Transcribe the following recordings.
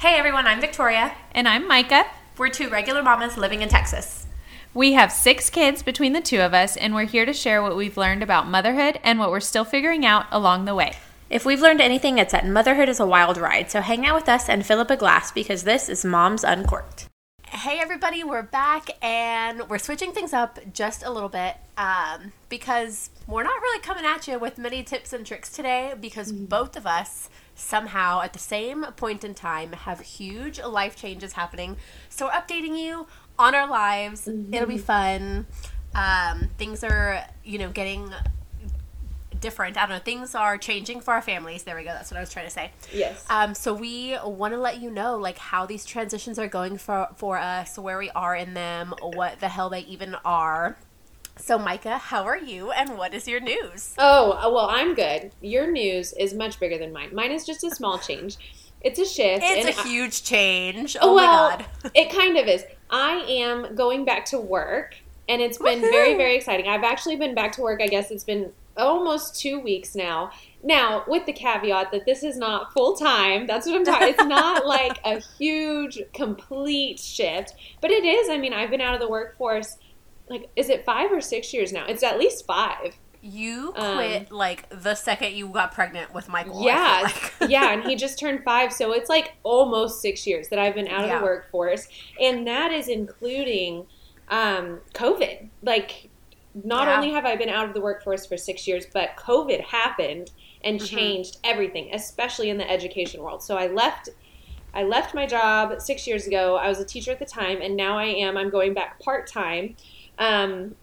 Hey everyone, I'm Victoria. And I'm Micah. We're two regular mamas living in Texas. We have six kids between the two of us, and we're here to share what we've learned about motherhood and what we're still figuring out along the way. If we've learned anything, it's that motherhood is a wild ride. So hang out with us and fill up a glass because this is Moms Uncorked. Hey everybody, we're back and we're switching things up just a little bit um, because we're not really coming at you with many tips and tricks today because both of us somehow at the same point in time have huge life changes happening. So we're updating you on our lives. It'll be fun. Um, things are, you know, getting different. I don't know. Things are changing for our families. There we go. That's what I was trying to say. Yes. Um, so we want to let you know like how these transitions are going for for us, where we are in them, what the hell they even are. So Micah, how are you, and what is your news? Oh, well, I'm good. Your news is much bigger than mine. Mine is just a small change. It's a shift. It's a I- huge change. Oh, well, my god. it kind of is. I am going back to work, and it's been very, very exciting. I've actually been back to work. I guess it's been almost two weeks now. Now, with the caveat that this is not full time. That's what I'm talking. It's not like a huge, complete shift, but it is. I mean, I've been out of the workforce. Like, is it five or six years now? It's at least five. You Um, quit like the second you got pregnant with Michael. Yeah, like. yeah, and he just turned five, so it's like almost six years that I've been out of Yeah. the workforce, and that is including um, COVID. Like, not Yeah. only have I been out of the workforce for six years, but COVID happened and Mhm. changed everything, especially in the education world. So I left. I left my job six years ago. I was a teacher at the time, and now I am. I'm going back part time. Um,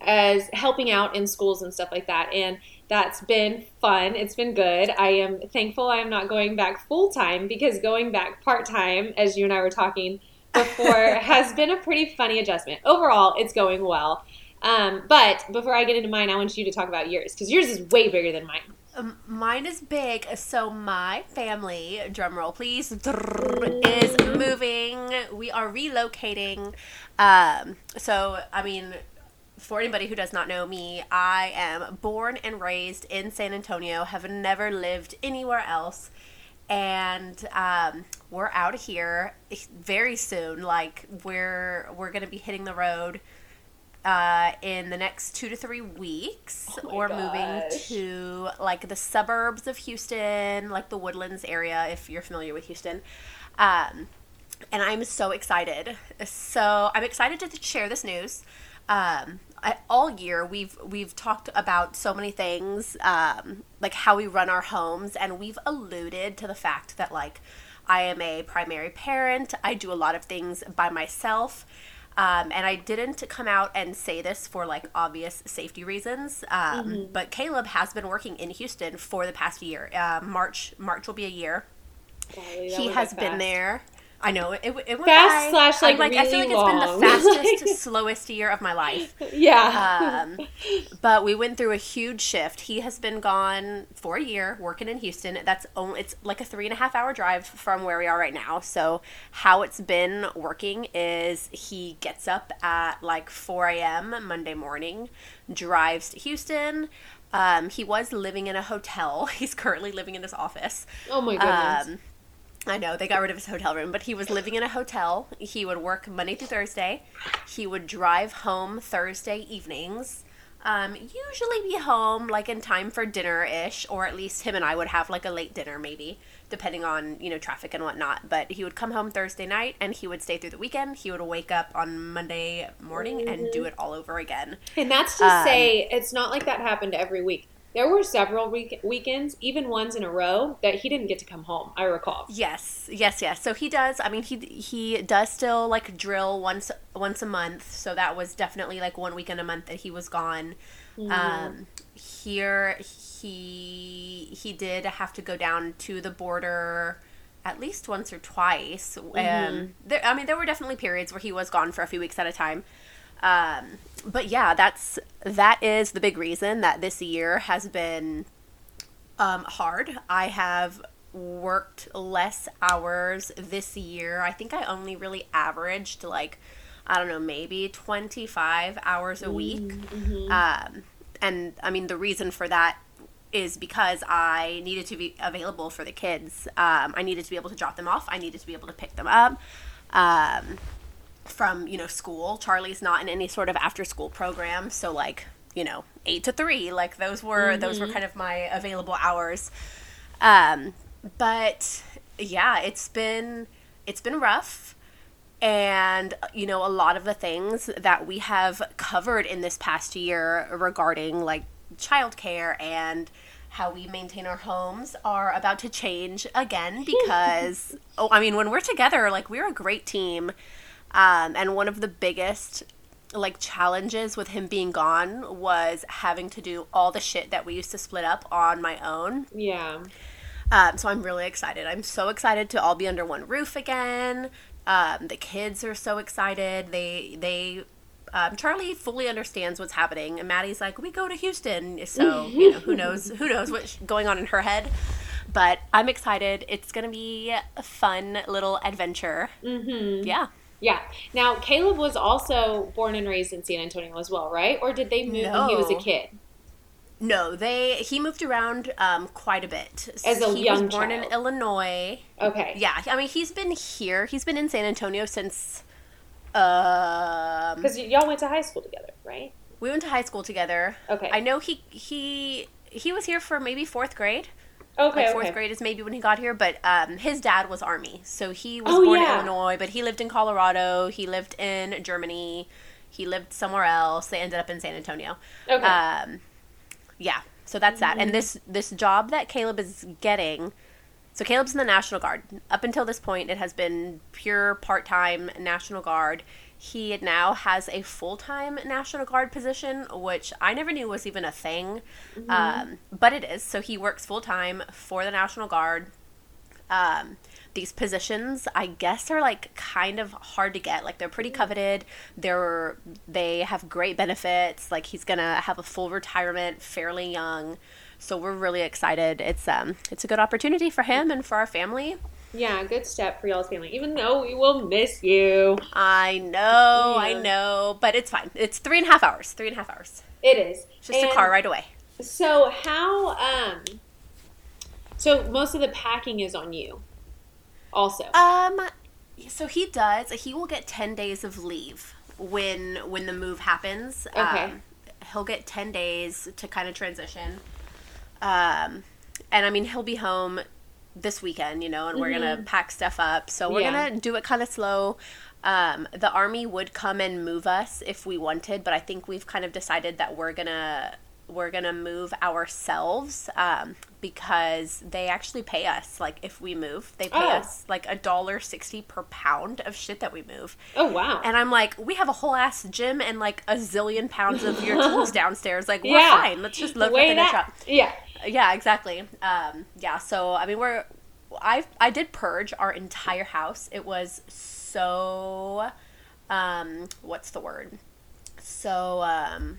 as helping out in schools and stuff like that. And that's been fun. It's been good. I am thankful I am not going back full time because going back part time, as you and I were talking before, has been a pretty funny adjustment. Overall, it's going well. Um, but before I get into mine, I want you to talk about yours because yours is way bigger than mine. Um, mine is big. So my family, drum roll please, is moving. We are relocating. Um, so I mean, for anybody who does not know me, I am born and raised in San Antonio. Have never lived anywhere else. And um, we're out of here very soon. Like we're we're gonna be hitting the road uh, in the next two to three weeks. Oh we're moving to like the suburbs of Houston, like the Woodlands area, if you're familiar with Houston. Um, and I'm so excited. So I'm excited to share this news. Um, I, all year we've we've talked about so many things, um, like how we run our homes, and we've alluded to the fact that like I am a primary parent. I do a lot of things by myself. Um, and I didn't come out and say this for like obvious safety reasons, um, but Caleb has been working in Houston for the past year. Uh, March March will be a year. Golly, he has been fast. there. I know it. It, went Fast by. slash, like, I'm I feel like really it's been long. the fastest, slowest year of my life. Yeah. Um, but we went through a huge shift. He has been gone for a year, working in Houston. That's only it's like a three and a half hour drive from where we are right now. So how it's been working is he gets up at like 4 a.m. Monday morning, drives to Houston. Um, he was living in a hotel. He's currently living in his office. oh my goodness. Um, I know they got rid of his hotel room, but he was living in a hotel. He would work Monday through Thursday. He would drive home Thursday evenings. Um, usually be home like in time for dinner ish, or at least him and I would have like a late dinner maybe, depending on you know traffic and whatnot. But he would come home Thursday night and he would stay through the weekend. He would wake up on Monday morning and do it all over again. And that's to Um, say, it's not like that happened every week. There were several week- weekends, even ones in a row, that he didn't get to come home. I recall. Yes, yes, yes. So he does. I mean, he he does still like drill once once a month. So that was definitely like one weekend a month that he was gone. Um, here he he did have to go down to the border at least once or twice. Um, there, I mean, there were definitely periods where he was gone for a few weeks at a time. Um, but yeah, that's that is the big reason that this year has been um, hard. I have worked less hours this year. I think I only really averaged like I don't know, maybe 25 hours a week. Um, and I mean, the reason for that is because I needed to be available for the kids. Um, I needed to be able to drop them off. I needed to be able to pick them up um, from you know school. Charlie's not in any sort of after school program, so like you know eight to three, like those were those were kind of my available hours. Um, but yeah, it's been it's been rough and you know a lot of the things that we have covered in this past year regarding like childcare and how we maintain our homes are about to change again because oh i mean when we're together like we're a great team um, and one of the biggest like challenges with him being gone was having to do all the shit that we used to split up on my own Yeah. um, so I'm really excited. I'm so excited to all be under one roof again. Um, the kids are so excited. They they um, Charlie fully understands what's happening, and Maddie's like, "We go to Houston." So you know who knows who knows what's going on in her head. But I'm excited. It's gonna be a fun little adventure. Mm-hmm. Yeah. Yeah. Now, Caleb was also born and raised in San Antonio as well, right? Or did they move when he was a kid? No, they he moved around um, quite a bit. As a he young was born in. Illinois. Okay. Yeah, I mean he's been here. He's been in San Antonio since. Um, Because y'all went to high school together, right? we went to high school together. Okay. I know he he he was here for maybe fourth grade. Okay. Like fourth okay. grade is maybe when he got here, but um, his dad was army, so he was Oh, born yeah. in Illinois, but he lived in Colorado. He lived in Germany. He lived somewhere else. They ended up in San Antonio. Okay. Um, yeah, so that's that. And this this job that Caleb is getting, so Caleb's in the National Guard. Up until this point, it has been pure part time National Guard. He now has a full time National Guard position, which I never knew was even a thing, um, but it is. So he works full time for the National Guard. Um, these positions, I guess, are like kind of hard to get. Like they're pretty coveted. They're they have great benefits. Like he's gonna have a full retirement fairly young. So we're really excited. It's um it's a good opportunity for him and for our family. Yeah, good step for y'all's family. Even though we will miss you. I know, I know, but it's fine. It's three and a half hours. Three and a half hours. It is. Just And a car ride away. So how um so most of the packing is on you. Also. Um, so he does. He will get ten days of leave when when the move happens. Okay. Um, he'll get ten days to kind of transition. Um, and I mean he'll be home this weekend, you know, and we're gonna pack stuff up. So we're Mm-hmm. Yeah. gonna do it kind of slow. Um, the army would come and move us if we wanted, but I think we've kind of decided that we're gonna we're gonna move ourselves um, because they actually pay us. Like if we move, they pay Oh. us like a dollar sixty per pound of shit that we move. oh wow. And I'm like, we have a whole ass gym and like a zillion pounds of your tools downstairs. Like we're Yeah. fine. Let's just load up in that- truck. Yeah. Yeah, exactly. Um, yeah, so I mean, we're I I did purge our entire house. It was so, um, what's the word? So, um,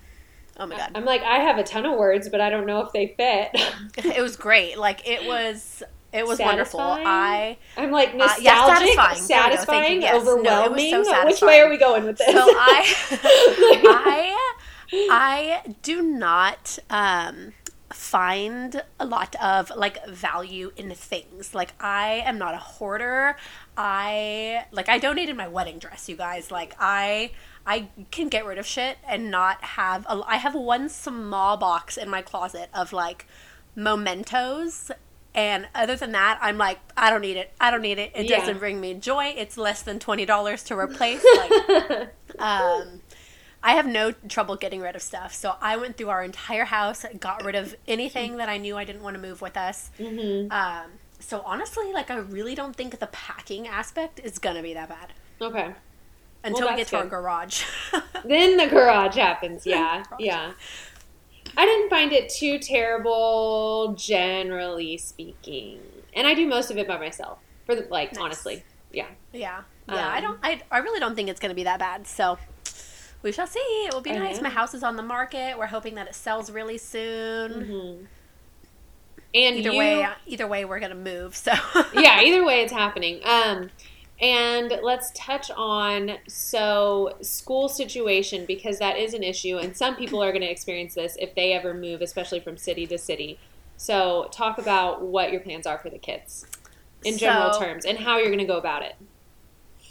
oh my god, I'm like, I have a ton of words, but I don't know if they fit. it was great. Like it was. It was wonderful. I I'm like Uh, nostalgic, yeah, satisfying. There we go. Thank satisfying. Yes. No, overwhelming. so Which way are we going with this? so I I I do not um find a lot of like value in things. Like I am not a hoarder. I like I donated my wedding dress, you guys. Like I I can get rid of shit and not have a, I have one small box in my closet of like mementos and other than that, I'm like, I don't need it. I don't need it. It Yeah. doesn't bring me joy. It's less than twenty dollars to replace. Like, um, I have no trouble getting rid of stuff. So I went through our entire house, got rid of anything that I knew I didn't want to move with us. Mm-hmm. Um, so honestly, like I really don't think the packing aspect is gonna be that bad okay. until we get to our garage. Then the garage happens. Yeah, Garage. yeah. I didn't find it too terrible, generally speaking, and I do most of it by myself. For the, like, Nice. honestly, yeah. yeah, yeah. I Um, don't. I, I really don't think it's gonna be that bad. So. We shall see. It will be I nice. know. My house is on the market. We're hoping that it sells really soon. hmm And Either you, way, either way, we're gonna move. So yeah, either way, it's happening. Um, and let's touch on so school situation because that is an issue, and some people are going to experience this if they ever move, especially from city to city. So, talk about what your plans are for the kids in general So- terms and how you're going to go about it.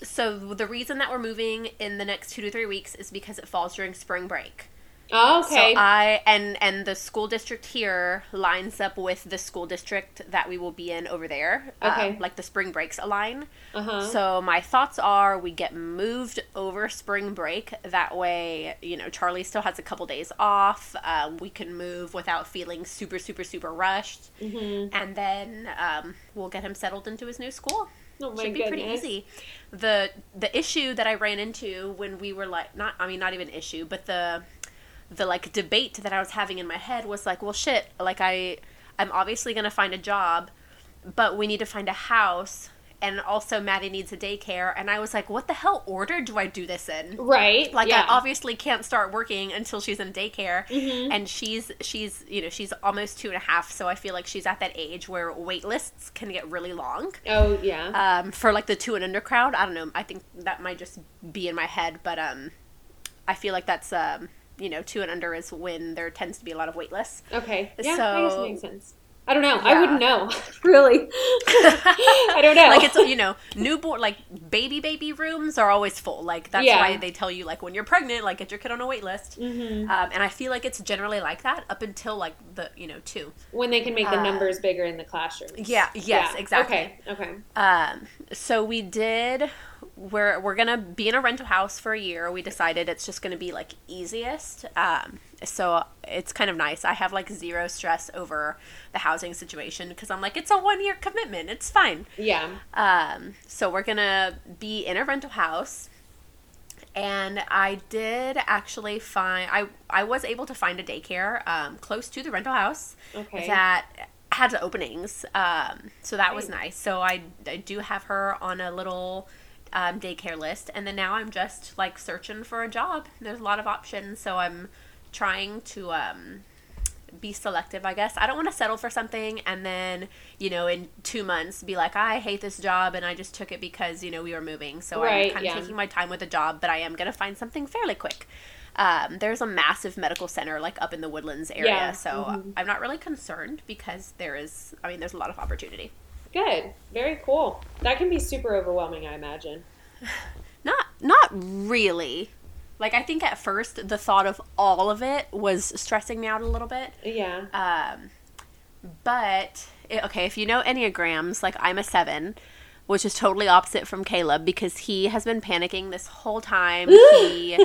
So the reason that we're moving in the next two to three weeks is because it falls during spring break. Oh, okay. So I and and the school district here lines up with the school district that we will be in over there. um, Okay. like the spring breaks align. uh-huh. So my thoughts are we get moved over spring break. That way, you know, Charlie still has a couple days off. Um, we can move without feeling super, super, super rushed. Mm-hmm. And then um, we'll get him settled into his new school. oh my Should be goodness. pretty easy. The the issue that I ran into when we were like not I mean not even issue, but the the like debate that I was having in my head was like, well shit, like I I'm obviously going to find a job, but we need to find a house and also Maddie needs a daycare and I was like, what the hell order do I do this in? Right. Like yeah. I obviously can't start working until she's in daycare, Mhm. and she's she's you know she's almost two and a half, so I feel like she's at that age where wait lists can get really long oh, yeah. um, for like the two and under crowd. I don't know. I think that might just be in my head, but um, I feel like that's um, you know, two and under is when there tends to be a lot of wait lists. okay. Yeah, so- it makes sense. I don't know. I wouldn't know. really. I don't know. like it's you know, newborn like baby baby rooms are always full. Like that's Yeah. why they tell you like when you're pregnant, like get your kid on a wait list. Mhm. Um, and I feel like it's generally like that up until like the you know two. when they can make the Uh, numbers bigger in the classroom. Yeah. Yes. Exactly. Okay. Okay. Um, so we did. We're we're gonna be in a rental house for a year. We decided it's just gonna be like easiest. Um, so it's kind of nice. I have like zero stress over the housing situation because I'm like it's a one year commitment. It's fine. Yeah. Um, so we're gonna be in a rental house, and I did actually find I I was able to find a daycare um, close to the rental house Okay. that had openings. Um, so that was nice. So I, I do have her on a little um, daycare list, and then now I'm just like searching for a job. There's a lot of options, so I'm trying to um, be selective. I guess I don't want to settle for something and then you know in two months be like I hate this job and I just took it because you know we were moving. So Right, I'm kind of yeah. taking my time with the job, but I am gonna find something fairly quick. Um, there's a massive medical center like up in the Woodlands area, Yeah, so mhm. I'm not really concerned because there is, I mean, there's a lot of opportunity. Good. Very cool. That can be super overwhelming, I imagine. Not, not really. Like I think at first the thought of all of it was stressing me out a little bit. Yeah. Um, but it, okay, if you know enneagrams, like I'm a seven, which is totally opposite from Caleb because he has been panicking this whole time. he, I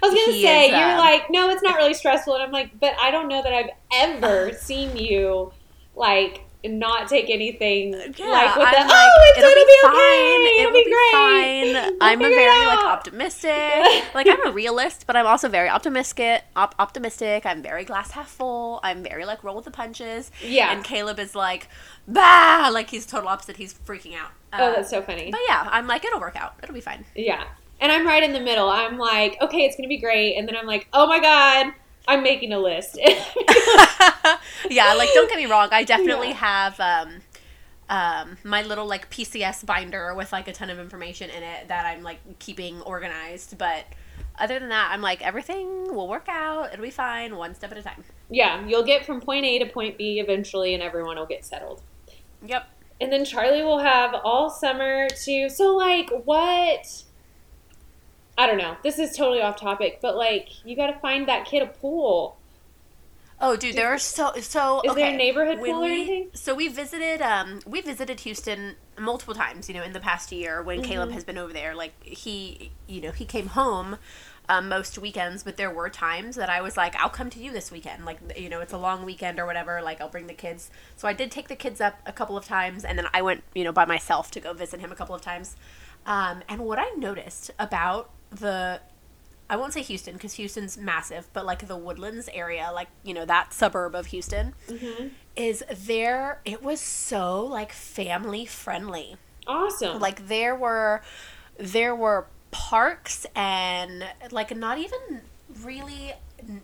was gonna say is, you're um, like, no, it's not really stressful, and I'm like, but I don't know that I've ever seen you like not take anything Yeah, like with I'm the like, oh, it's it'll gonna be be, okay, fine. it'll, It'll be, be great. fine. We'll I'm a very like optimistic. like I'm a realist, but I'm also very optimistic. Op- optimistic. I'm very glass half full. I'm very like roll with the punches. Yeah. And Caleb is like, bah, like he's total opposite. He's freaking out. Oh, Uh, that's so funny. But yeah, I'm like, it'll work out. It'll be fine. Yeah. And I'm right in the middle. I'm like, okay, it's to be great. And then I'm like, oh my God, I'm making a list. yeah, like don't get me wrong. I definitely Yeah. have um, um, my little like PCS binder with like a ton of information in it that I'm like keeping organized. But other than that, I'm like everything will work out. It'll be fine, one step at a time. yeah, you'll get from point A to point B eventually, and everyone will get settled. Yep. And then Charlie will have all summer to. So, like, what? I don't know. This is totally off topic, but like, you got to find that kid a pool. Oh, dude, there are so so. Is there a neighborhood when pool or we- anything? So we visited um we visited Houston multiple times, you know, in the past year when Caleb Mm-hmm. has been over there. Like he, you know, he came home um, most weekends, but there were times that I was like, I'll come to you this weekend. Like you know, it's a long weekend or whatever. Like I'll bring the kids. So I did take the kids up a couple of times, and then I went, you know, by myself to go visit him a couple of times. Um, and what I noticed about the I won't say Houston because Houston's massive, but like the Woodlands area, like you know that suburb of Houston, Mm-hmm. is there. It was so like family friendly. Awesome. Like there were, there were parks and like not even really.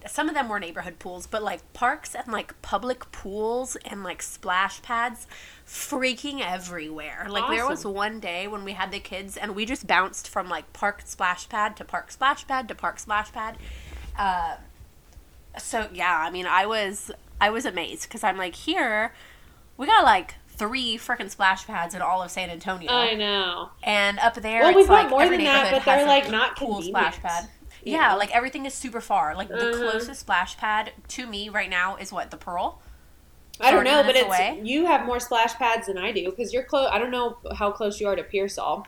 Some of them were neighborhood pools, but like parks and like public pools and like splash pads freaking everywhere. Like there was one day when we had the kids and we just bounced from like park splash pad to park splash pad to park splash pad. Uh, so yeah, I mean, I was I was amazed because I'm like, here, we got like three freaking splash pads in all of San Antonio, I know. and up there, Well, it's we've got like more than that, but they're, like, not pool splash convenient. pad. Yeah. Yeah, like everything is super far. Like the Uh-huh. closest splash pad to me right now is what the Pearl. I don't know, but it's away? you have more splash pads than I do because you're close. I don't know how close you are to Pearsall.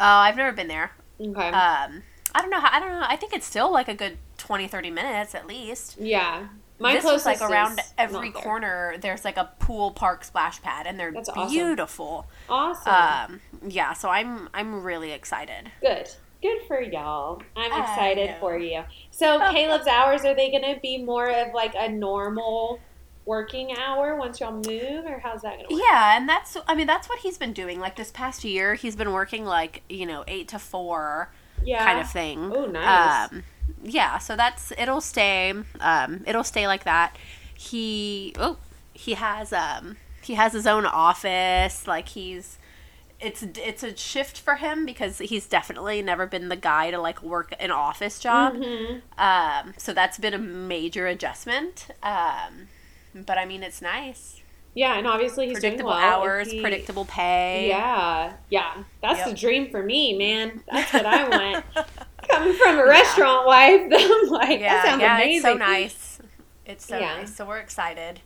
Uh, I've never been there. Okay. Um, I don't know. How, I don't know. I think it's still like a good 20, 30 minutes at least. yeah. My this closest like around is every there. corner. There's like a pool park splash pad, and they're That's awesome. beautiful. Awesome. Um, yeah. So I'm I'm really excited. Good. Good for y'all. I'm excited for you. So Caleb's hours are they going to be more of like a normal working hour once y'all move, or how's that going to work? Yeah, and that's I mean that's what he's been doing. Like this past year, he's been working like you know eight to four Yeah. kind of thing. Oh, nice. Um, yeah, so that's it'll stay. Um, it'll stay like that. He oh he has um he has his own office. Like he's it's it's a shift for him because he's definitely never been the guy to like work an office job. Mhm. Um, so that's been a major adjustment. Um, but I mean it's nice. Yeah, and obviously he's predictable doing well. hours, he- predictable pay. Yeah, yeah, that's Yep. the dream for me, man. That's what I want. Coming from a restaurant wife, I'm like, yeah, that sounds yeah, amazing. it's so nice. It's so Yeah. nice. So we're excited.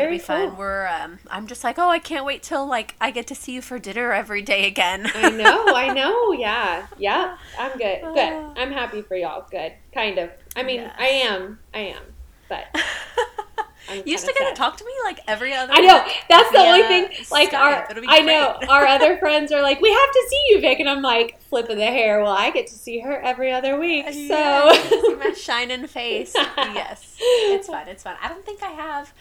Very It'll be cool. fun. We're um I'm just like, oh, I can't wait till like I get to see you for dinner every day again. I know, I know. Yeah, yeah. I'm good. Good. Ah. I'm happy for y'all. Good. Kind of. I mean, Yes. I am. I am. But I'm you used to get to talk to me like every other. I know. That's the only thing. Like Skype. our, I know our other friends are like, we have to see you, Vic, and I'm like, flipping the hair. Well, I get to see her every other week, so see my shining face. yes, it's fun. It's fun. I don't think I have.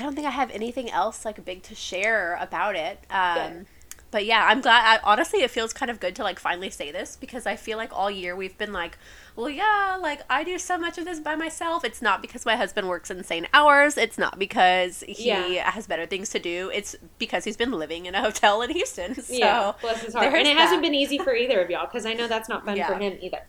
I don't think I have anything else like big to share about it. Um, Good. but yeah, I'm glad. I, honestly, it feels kind of good to like finally say this because I feel like all year we've been like, well, yeah, like I do so much of this by myself. It's not because my husband works insane hours. It's not because he Yeah. has better things to do. It's because he's been living in a hotel in Houston. So yeah, bless his heart. And it hasn't been easy for either of y'all because I know that's not fun Yeah. for him either.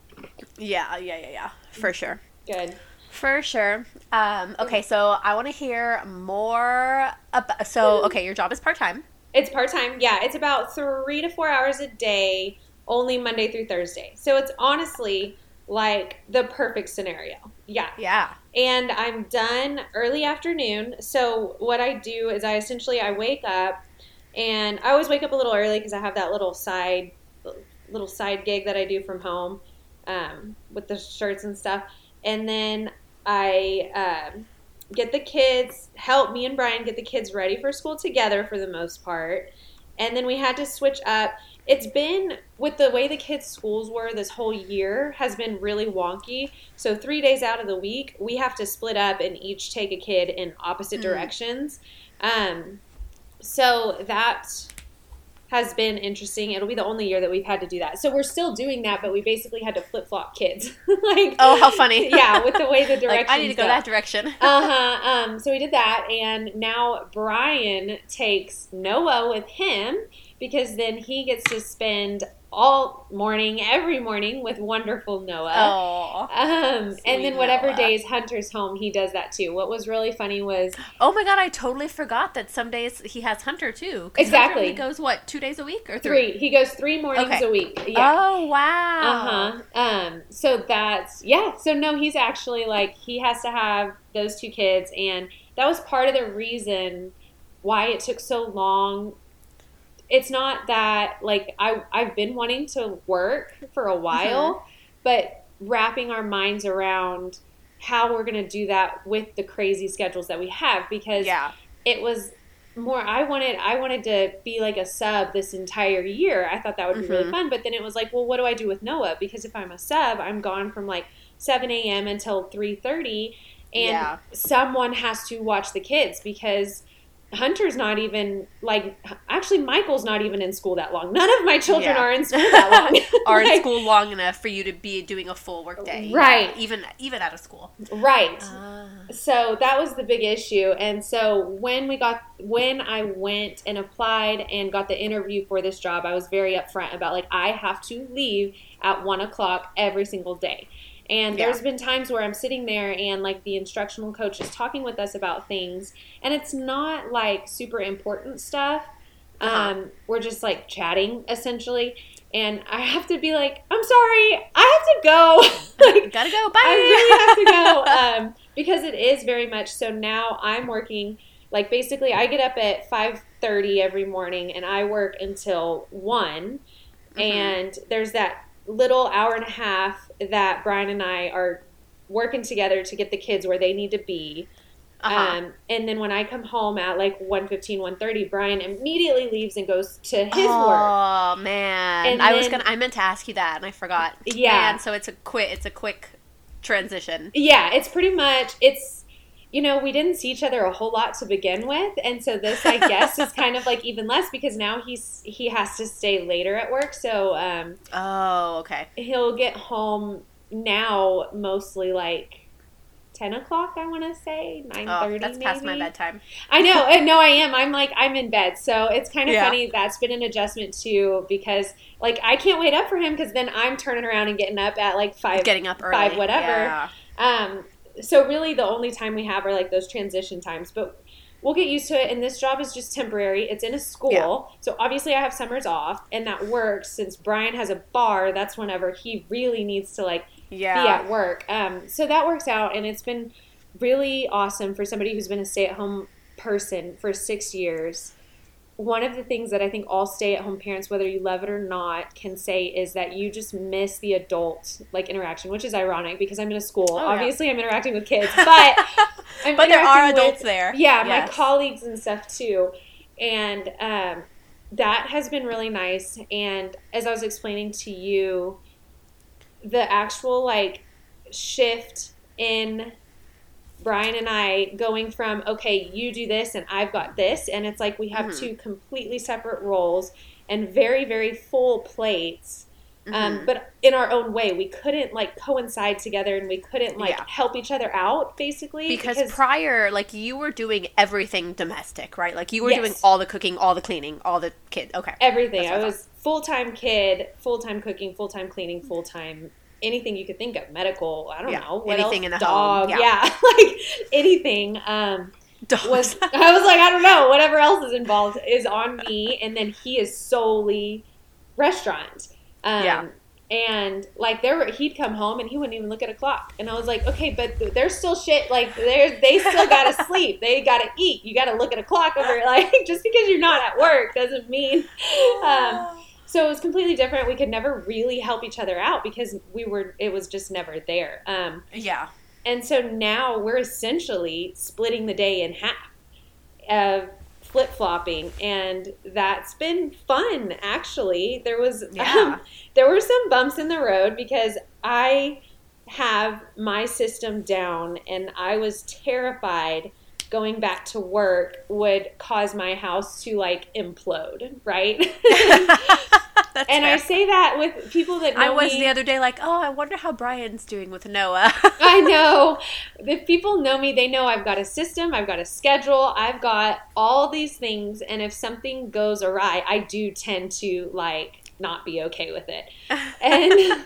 Yeah, yeah, yeah, yeah, for sure. Good. For sure. Um, okay, so I want to hear more about. So, okay, your job is part time. It's part time. Yeah, it's about three to four hours a day, only Monday through Thursday. So it's honestly like the perfect scenario. Yeah. Yeah. and I'm done early afternoon. So what I do is I essentially I wake up and I always wake up a little early because I have that little side little side gig that I do from home um, with the shirts and stuff, and then I um, get the kids help me and Brian get the kids ready for school together for the most part, and then we had to switch up. It's been with the way the kids' schools were this whole year has been really wonky. So three days out of the week, we have to split up and each take a kid in opposite Mm. directions. Um, so that has been interesting. It'll be the only year that we've had to do that. So we're still doing that, but we basically had to flip flop kids. like, Oh, how funny. yeah, with the way the direction. like, I need to go, that direction. uh huh. Um, so we did that, and now Brian takes Noah with him because then he gets to spend all morning, every morning, with wonderful Noah. Oh. Um, and then whatever Noah. days Hunter's home, he does that too. What was really funny was Oh my god, I totally forgot that some days he has Hunter too. Exactly. Hunter, he goes, what, two days a week or three? three. He goes three mornings Okay. a week. Yeah. Oh, wow. Uh huh. Um. So that's yeah. So no, he's actually like he has to have those two kids, and that was part of the reason why it took so long. It's not that like I I've been wanting to work for a while, but wrapping our minds around how we're going to do that with the crazy schedules that we have because Yeah. it was more i wanted i wanted to be like a sub this entire year i thought that would be really Mhm. fun but then it was like well what do i do with noah because if i'm a sub i'm gone from like 7 a.m until 3.30 and Yeah. someone has to watch the kids because hunter's not even like actually michael's not even in school that long none of my children Yeah. are in school that long Are in school long enough for you to be doing a full work day. Right. Even even out of school. right Ah. so that was the big issue and so when we got when i went and applied and got the interview for this job i was very upfront about like i have to leave at one o'clock every single day And Yeah. there's been times where I'm sitting there and like the instructional coach is talking with us about things, and it's not like super important stuff. Uh-huh. Um, we're just like chatting essentially, and I have to be like, I'm sorry, I have to go. like, Gotta go. Bye. I really have to go um, because it is very much so. Now I'm working like basically I get up at five thirty every morning and I work until one, Mm-hmm. and there's that little hour and a half that Brian and I are working together to get the kids where they need to be. Uh-huh. Um, and then when I come home at like 1.15, 1.30, Brian immediately leaves and goes to his work. oh man, And I was gonna. I meant to ask you that, and I forgot. Yeah. Man, so it's a quick. It's a quick transition. Yeah, it's pretty much it's you know, we didn't see each other a whole lot to begin with, and so this I guess is kind of like even less because now he's he has to stay later at work, so um Oh, okay. he'll get home now mostly like ten o'clock I wanna say, nine Oh, thirty. that's past my bedtime. I know, no, I am. I'm like, I'm in bed. So it's kind of Yeah. funny. That's been an adjustment too, because like I can't wait up for him because then I'm turning around and getting up at like five. Getting up early. five, whatever. Yeah. Um, so really, the only time we have are like those transition times, but we'll get used to it. And this job is just temporary. It's in a school, Yeah. so obviously I have summers off, and that works. Since Brian has a bar, that's whenever he really needs to like Yeah. be at work. Um, so that works out, and it's been really awesome for somebody who's been a stay-at-home person for six years. One of the things that I think all stay-at-home parents, whether you love it or not, can say is that you just miss the adult like interaction, which is ironic because I'm in a school. Oh, yeah. Obviously, I'm interacting with kids, but I'm But there are interacting with- adults there. yeah, my colleagues and stuff too. And um, that has been really nice. And as I was explaining to you, the actual like shift in Brian and I going from, okay, you do this and I've got this. And it's like we have Mhm. two completely separate roles and very, very full plates. Um, Mhm. but in our own way, we couldn't like coincide together and we couldn't like Yeah. help each other out basically because, prior, like you were doing everything domestic, right? Like you were Yes. doing all the cooking, all the cleaning, all the kid. Okay. everything. I I was full time kid, full time cooking, full time cleaning, full time anything you could think of, medical. I don't Yeah, know what anything else? in the dog, home, yeah, like anything. Um, Dogs. was I was like, I don't know, whatever else is involved is on me, and then he is solely restaurant. Um, Yeah. And like there were, he'd come home and he wouldn't even look at a clock, and I was like, okay, but th- there's still shit. Like there's they still gotta sleep, they gotta eat. You gotta look at a clock over. Like just because you're not at work doesn't mean. Um, so it was completely different. We could never really help each other out because we were. It was just never there. Um, yeah. and so now we're essentially splitting the day in half of flip flopping, and that's been fun. Actually, there was Yeah. um, there were some bumps in the road because I have my system down, and I was terrified going back to work would cause my house to like implode, right? And I say that with people that know I was me. the other day like, oh, I wonder how Brian's doing with Noah. I know. If people know me, they know I've got a system, I've got a schedule, I've got all these things, and if something goes awry, I do tend to like not be okay with it. And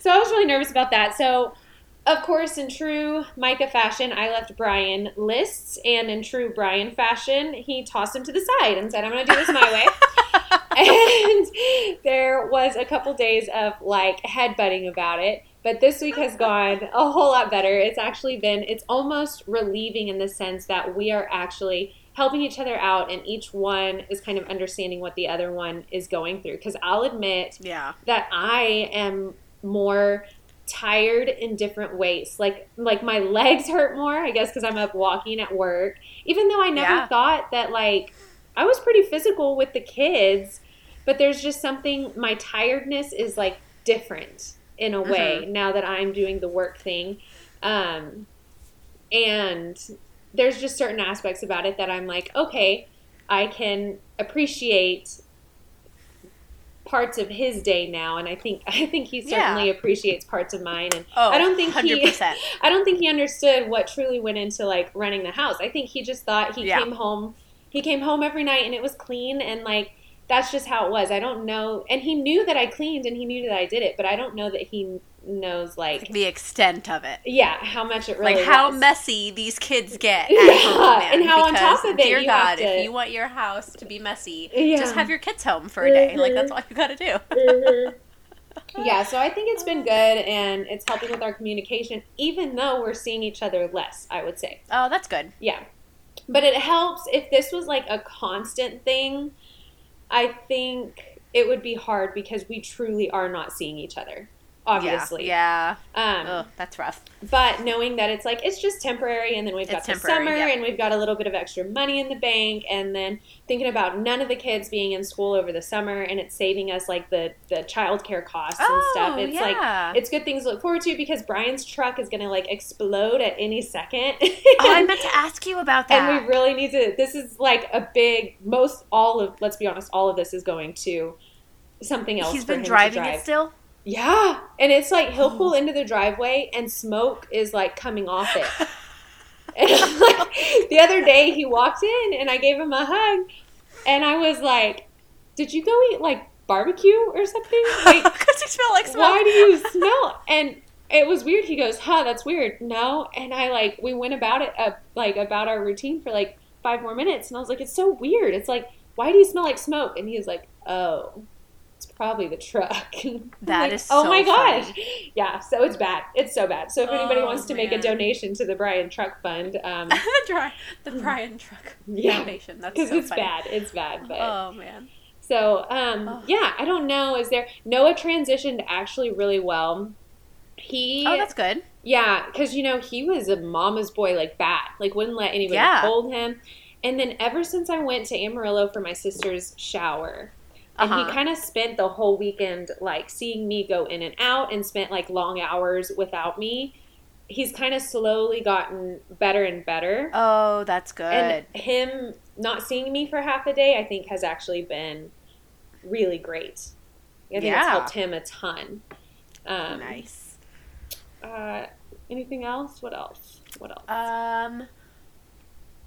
so I was really nervous about that. So of course, in true Micah fashion, I left Brian lists, and in true Brian fashion, he tossed them to the side and said, I'm going to do this my way. and there was a couple days of like headbutting about it. But this week has gone a whole lot better. It's actually been, it's almost relieving in the sense that we are actually helping each other out and each one is kind of understanding what the other one is going through. Because I'll admit yeah. that I am more tired in different ways. Like like my legs hurt more, I guess because I'm up walking at work. Even though I never Yeah. thought that like I was pretty physical with the kids, but there's just something my tiredness is like different in a way now that I'm doing the work thing. Um and there's just certain aspects about it that I'm like, okay, I can appreciate parts of his day now and I think I think he certainly Yeah. appreciates parts of mine and Oh, I don't think he 100%. I don't think he understood what truly went into like running the house. I think he just thought he Yeah. came home he came home every night and it was clean and like that's just how it was. I don't know. And he knew that I cleaned and he knew that I did it, but I don't know that he knows like the extent of it. yeah how much it really like how was. messy these kids get at Yeah, home, and how on top of it dear you God, have to- if you want your house to be messy, Yeah. just have your kids home for a day. Like Mhm. that's all you got to do. yeah, so I think it's been good and it's helping with our communication, even though we're seeing each other less, I would say. Oh, that's good. Yeah. But it helps if this was like a constant thing, I think it would be hard because we truly are not seeing each other, obviously. Yeah. Um, yeah. Oh, that's rough. but knowing that it's like it's just temporary and then we've got the summer yeah. and we've got a little bit of extra money in the bank and then thinking about none of the kids being in school over the summer and it's saving us like the the childcare costs and stuff Oh, it's yeah. like it's good things to look forward to because brian's truck is going to like explode at any second Oh, I meant to ask you about that. and we really need to this is like a big most all of let's be honest all of this is going to something else He's been driving drive. it still. Yeah, and it's like he'll Oh. pull into the driveway and smoke is like coming off it. And like, the other day he walked in and I gave him a hug, and I was like, "Did you go eat like barbecue or something? Like, Because you smell like smoke. why do you smell?" And it was weird. He goes, "Huh, that's weird." No, and I like we went about it uh, like about our routine for like five more minutes, and I was like, "It's so weird. It's like, why do you smell like smoke?" And he was like, "Oh." Probably the truck. That like, is oh my funny. gosh, yeah. So it's bad. It's so bad. So if anybody Oh, wants to make a donation to the Brian Truck Fund, um, the the Brian truck Yeah. foundation. That's because so it's funny. bad. It's bad. But Oh man. so um, Oh. yeah, I don't know. Is there Noah transitioned actually really well? He Oh, that's good. yeah, because you know he was a mama's boy, like bad, like wouldn't let anybody Yeah. hold him. And then ever since I went to Amarillo for my sister's shower, and Uh-huh. he kind of spent the whole weekend like seeing me go in and out, and spent like long hours without me. He's kind of slowly gotten better and better. Oh, that's good. And him not seeing me for half a day, I think, has actually been really great. I think it's Yeah. helped him a ton. Um, nice. Uh, anything else? What else? What else? Um,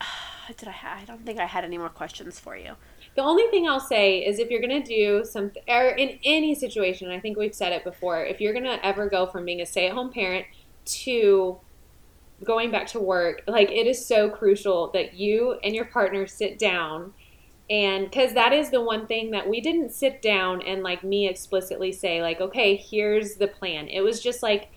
did I? Ha- I don't think I had any more questions for you. The only thing I'll say is if you're gonna do something, or in any situation, I think we've said it before. If you're gonna ever go from being a stay-at-home parent to going back to work, like it is so crucial that you and your partner sit down and because that is the one thing that we didn't sit down and like me explicitly say like okay here's the plan it was just like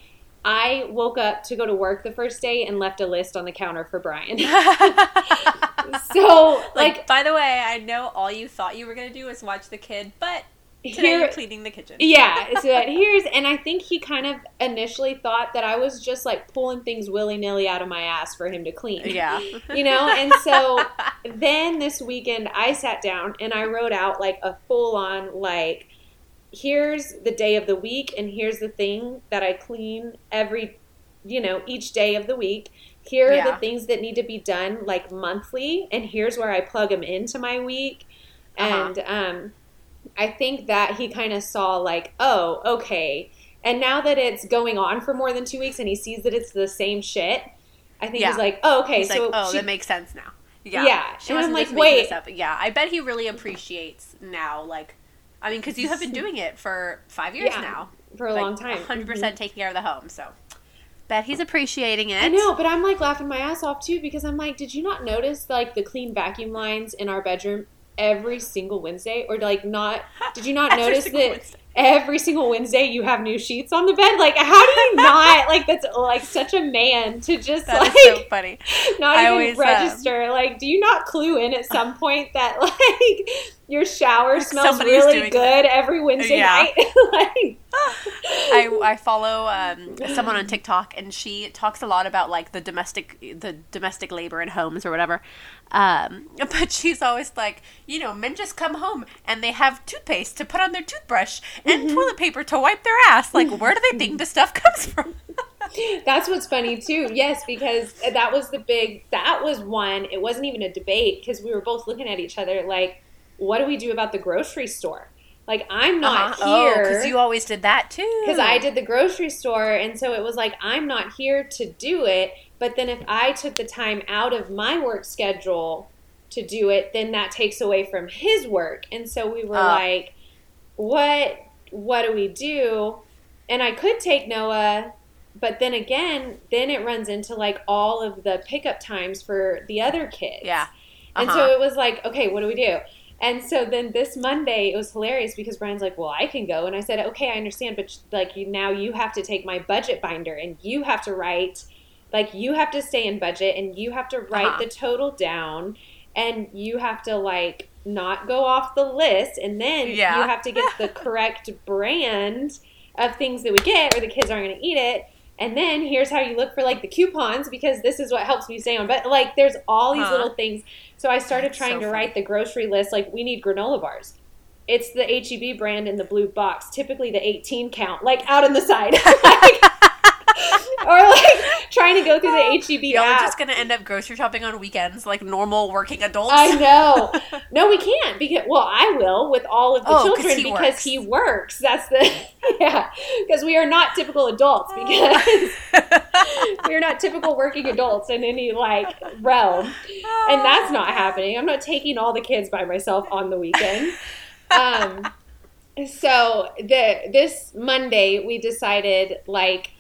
i woke up to go to work the first day and left a list on the counter for brian so like, like by the way, I know all you thought you were gonna do was watch the kid, but today here you're cleaning the kitchen. yeah so that here's and i think he kind of initially thought that i was just like pulling things willy-nilly out of my ass for him to clean Yeah. you know and so then this weekend i sat down and i wrote out like a full-on like here's the day of the week and here's the thing that i clean every you know each day of the week here are Yeah. the things that need to be done like monthly and here's where i plug them into my week Uh-huh. and um i think that he kind of saw like oh okay and now that it's going on for more than two weeks and he sees that it's the same shit i think Yeah. he's like oh okay He's so like, oh, she- that makes sense now. Yeah. Yeah. She And I'm wasn't like, wait. Yeah, I bet he really appreciates now. Like, I mean, because you have been doing it for five years Yeah, now. for a like, long time. 100% Mhm. taking care of the home. So, bet he's appreciating it. I know, but I'm like laughing my ass off too because I'm like, did you not notice like the clean vacuum lines in our bedroom every single Wednesday, or like not? Did you not notice that Wednesday. Every single Wednesday you have new sheets on the bed? Like, how do you not like that's like such a man to just That like so funny. not I even always, um, register? like, do you not clue in at some point that like your shower smells really good every Wednesday Yeah. night? like, I, I follow um, someone on TikTok, and she talks a lot about like the domestic the domestic labor in homes or whatever. Um, but she's always like, you know, men just come home and they have toothpaste to put on their toothbrush and toilet paper to wipe their ass. Like, where do they think the stuff comes from? That's what's funny too. Yes, because that was the big. That was one. It wasn't even a debate because we were both looking at each other like, "What do we do about the grocery store?" Like, I'm not Oh, here because you always did that too. because I did the grocery store, and so it was like I'm not here to do it. But then if I took the time out of my work schedule to do it, then that takes away from his work. And so we were Ah. like, what what do we do? And I could take Noah, but then again, then it runs into like all of the pickup times for the other kids. Yeah. And Uh-huh. so it was like, okay, what do we do? And so then this Monday, it was hilarious because Brian's like, well, I can go. And I said, okay, I understand, but like you, now you have to take my budget binder and you have to write, like you have to stay in budget and you have to write Uh-huh. the total down and you have to like not go off the list and then Yeah. you have to get the correct brand of things that we get or the kids aren't going to eat it. And then here's how you look for like the coupons because this is what helps me stay on. But like, there's all these Huh. little things. So I started That's trying so to write the grocery list. Like, we need granola bars. It's the HEB brand in the blue box, typically the 18 count, like out on the side. Like- or like trying to go through the HEB Y'all are just gonna end up grocery shopping on weekends like normal working adults. I know. No, we can't because well, I will with all of the Oh, children he because works. he works. That's the yeah. Because we are not typical adults because we are not typical working adults in any like realm, and that's not happening. I'm not taking all the kids by myself on the weekend. Um, so the this Monday we decided like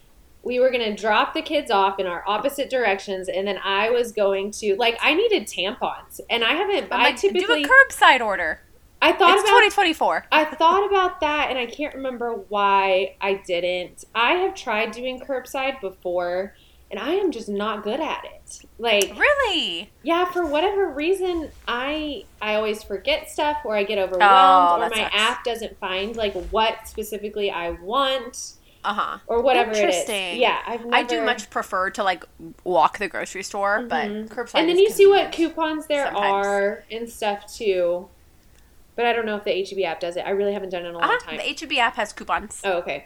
we were going to drop the kids off in our opposite directions and then I was going to like I needed tampons and I haven't I'm I like, typically do a curbside order. I thought It's about 2024. I thought about that and I can't remember why I didn't. I have tried doing curbside before and I am just not good at it. Like Really? yeah, for whatever reason, I I always forget stuff or I get oh, overwhelmed Oh, or my sucks. app doesn't find like what specifically I want Uh huh. or whatever it is. Interesting. Yeah, never I do much prefer to like walk the grocery store, Mhm. but curbside. And then you see what coupons there sometimes. are and stuff too. But I don't know if the HEB app does it. I really haven't done it in a long Uh-huh. time. The HEB app has coupons. Oh, okay.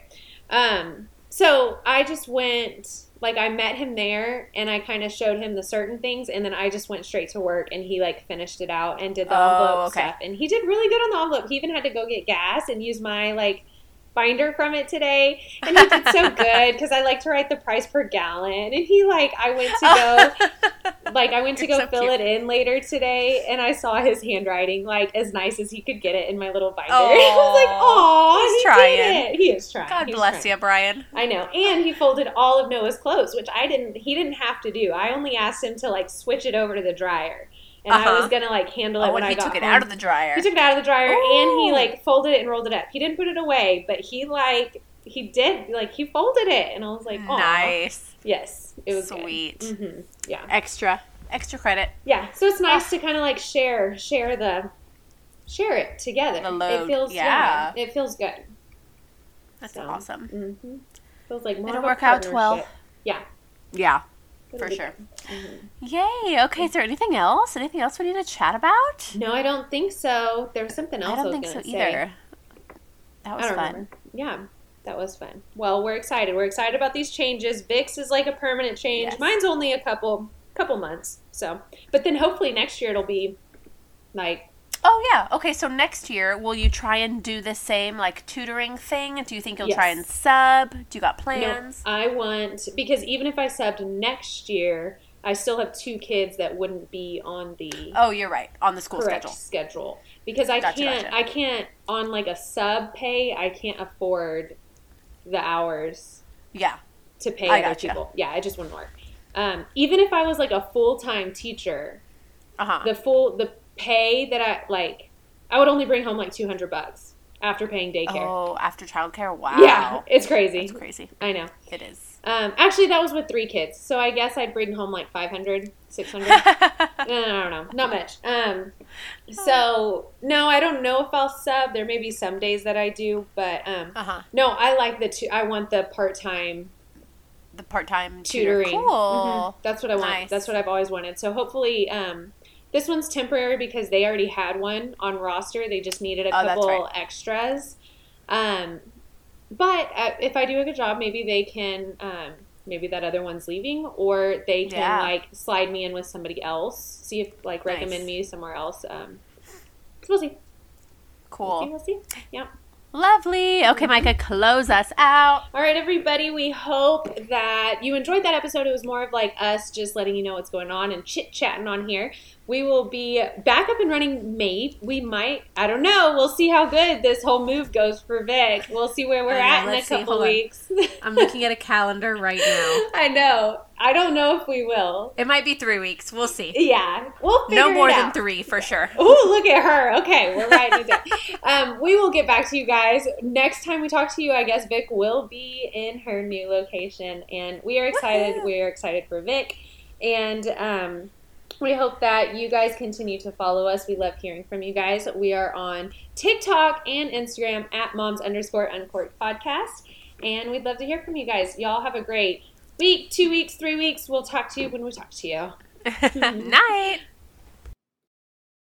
Um, so I just went, like, I met him there and I kind of showed him the certain things, and then I just went straight to work and he, like, finished it out and did the Oh, envelope okay. stuff. And he did really good on the envelope. He even had to go get gas and use my, like, binder from it today. And he did so good because I like to write the price per gallon. And he, like, I went to go like I went to You're go so fill cute. it in later today, and I saw his handwriting like as nice as he could get it in my little binder. Aw. I was like, "Oh, He's he trying. He is trying. God He's bless trying. you, Brian. I know, and he folded all of Noah's clothes, which I didn't. He didn't have to do. I only asked him to like switch it over to the dryer, and I Uh-huh. was gonna like handle it Oh, when I got took it home. out of the dryer. He took it out of the dryer, and he like folded it and rolled it up. He didn't put it away, but he like he did like he folded it, and I was like, "Aw." nice, Yes, it was sweet, hmm Yeah. extra, extra credit. Yeah, so it's nice to kind of like share share the share it together. The load, It feels yeah. yeah, it feels good. That's So, awesome. hmm Feels like more It'll work out partnership. Yeah, Yeah, for sure. good. Mhm. Yay. Okay. Is there anything else? Anything else we need to chat about? No, I don't think so. There was something else I I, don't was think so say. either. That was fun. remember. Yeah, that was fun. Well, we're excited. We're excited about these changes. Vic's is like a permanent change. Yes. Mine's only a couple couple months. So, but then hopefully next year it'll be like Oh yeah. Okay. So next year, will you try and do the same like tutoring thing? Do you think you'll try and sub? Do you got No, plans? I want because even if I subbed next year, I still have two kids that wouldn't be on the Oh, you're right. On the school schedule. schedule. Because I Gotcha, can't gotcha. I can't on like a sub pay, I can't afford the hours Yeah. to pay I other gotcha. people. Yeah, it just wouldn't work. Um, even if I was like a full time teacher, Uh huh. the full the pay that I like I would only bring home like two hundred bucks after paying daycare. Oh, after childcare. Wow. Yeah, it's crazy. It's crazy. I know. It is. Um, actually, that was with three kids, so I guess I'd bring home like 500, 600. I don't know, not much. Um, so no, I don't know if I'll sub. There may be some days that I do, but um, uh huh. no, I like the two. I want the part time The part time tutor. tutoring. Cool. Mhm. That's what I want. Nice. That's what I've always wanted. So hopefully, um, this one's temporary because they already had one on roster. They just needed a Oh, couple right. extras. Um, but uh, if I do a good job, maybe they can. Um, maybe that other one's leaving, or they can Yeah. like slide me in with somebody else. See if like recommend Nice. me somewhere else. Um, so we'll see. We'll see. Cool. We'll see. Yeah. Lovely. Okay, Micah, close us out. All right, everybody. We hope that you enjoyed that episode. It was more of like us just letting you know what's going on and chit chatting on here. We will be back up and running. Maybe we might. I don't know. We'll see how good this whole move goes for Vic. We'll see where we're know, at in a see. couple Hold weeks. I'm looking at a calendar right now. I know. I don't know if we will. It might be three weeks. We'll see. Yeah, we'll figure No more than three for sure. Oh, look at her. Okay, we're writing it down. um, we will get back to you guys next time we talk to you. I guess Vic will be in her new location, and we are excited. Woohoo. We are excited for Vic, and um, we hope that you guys continue to follow us. We love hearing from you guys. We are on TikTok and Instagram at moms underscore uncorked podcast, and we'd love to hear from you guys. Y'all have a great week, two weeks, three weeks. We'll talk to you when we talk to you. Night.